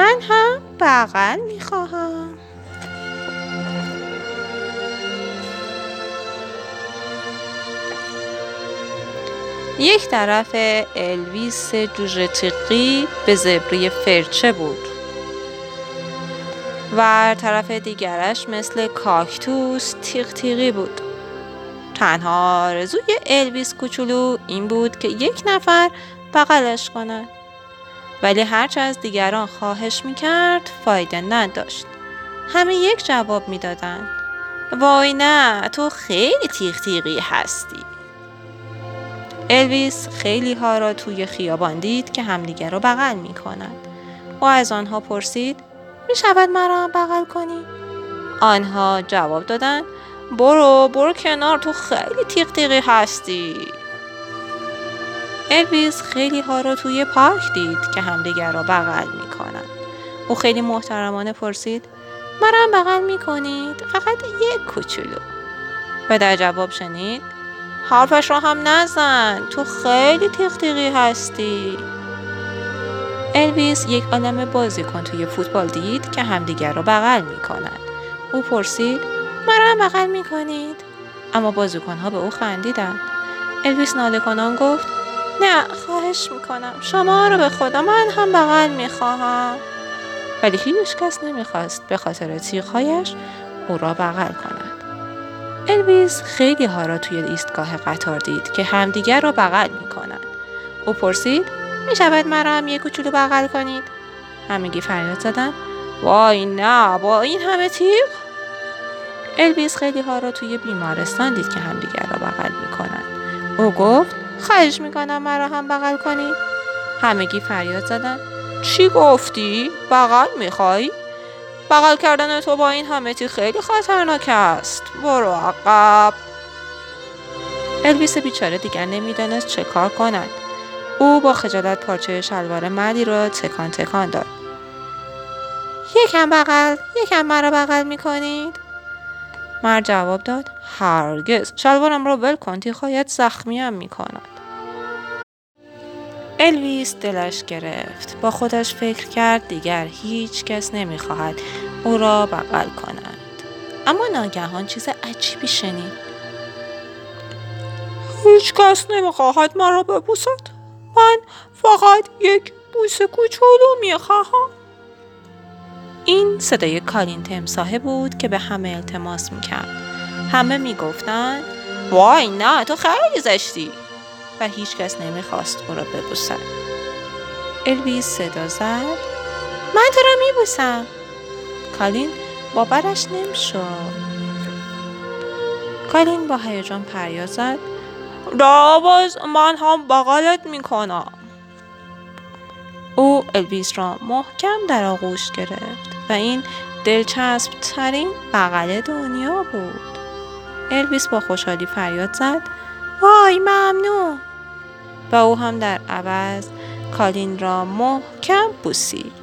من هم بغل می‌خواهم. یک طرف الویس جوجه تیقی به زبری فرچه بود و طرف دیگرش مثل کاکتوس تیغ تیغی بود. تنها آرزوی الویس کوچولو این بود که یک نفر بغلش کند. ولی هرچه از دیگران خواهش می‌کرد فایده نداشت همه یک جواب می‌دادند وای نه تو خیلی تیغ تیغی هستی الویس خیلی ها را توی خیابان دید که همدیگر را بغل می کنند. او از آنها پرسید می شود مرا بغل کنی؟ آنها جواب دادند برو برو کنار تو خیلی تیغ تیغی هستی الویس خیلی ها را توی پارک دید که همدیگر را بغل می کنند. او خیلی محترمانه پرسید مرا بغل می کنید فقط یک کوچولو و در جواب شنید حرفش را هم نزن تو خیلی تیغ هستی الویس یک عالم بازیکن توی فوتبال دید که همدیگر را بغل می کنند. او پرسید مرا هم بغل می کنید؟ اما بازیکن ها به او خندیدند. الویس ناله کنان گفت نه خواهش می کنم شما رو به خدا من هم بغل می خواهم. ولی هیچ کس نمی‌خواست به خاطر تیغهایش او را بغل کند. الویس خیلی ها را توی ایستگاه قطار دید که همدیگر را بغل می کنند. او پرسید می شود مرا هم یک کوچولو بغل کنید؟ همگی فریاد زدن وای نه با این همه تیغ؟ الویس خیلی ها را توی بیمارستان دید که همدیگر را بغل می کنند. او گفت خواهش می کنم مرا هم بغل کنید؟ همگی فریاد زدن چی گفتی؟ بغل می خواهی؟ بغل کردن تو با این همه خیلی خطرناک است برو عقب الویس بیچاره دیگر نمی‌دانست چه کار کند او با خجالت پارچه شلوار مردی را تکان تکان داد یکم بغل یکم مرا بغل می کنید مرد جواب داد هرگز. شلوارم را ول کن زخمیم می کند. الویس دلش گرفت. با خودش فکر کرد دیگر هیچ کس نمی‌خواهد او را بغل کند. اما ناگهان چیز عجیبی شنید. هیچ کس نمی‌خواهد مرا ببوسد. من فقط یک بوس کوچولو می‌خواهم این صدای کالین تمساهه بود که به همه التماس می‌کرد. همه می‌گفتند وای نه تو خیلی زشتی. و هیچ کس نمی‌خواست او را ببوسد. الویس صدا زد من تو را میبوسم. کالین باورش نمی‌شد. کالین با هیجان پریاد زد باز من هم بغلت می‌کنم. او الویس را محکم در آغوش گرفت. و این دلچسب ترین بغل دنیا بود. الویس با خوشحالی فریاد زد وای ممنون. و او هم در عوض کالین را محکم بوسید.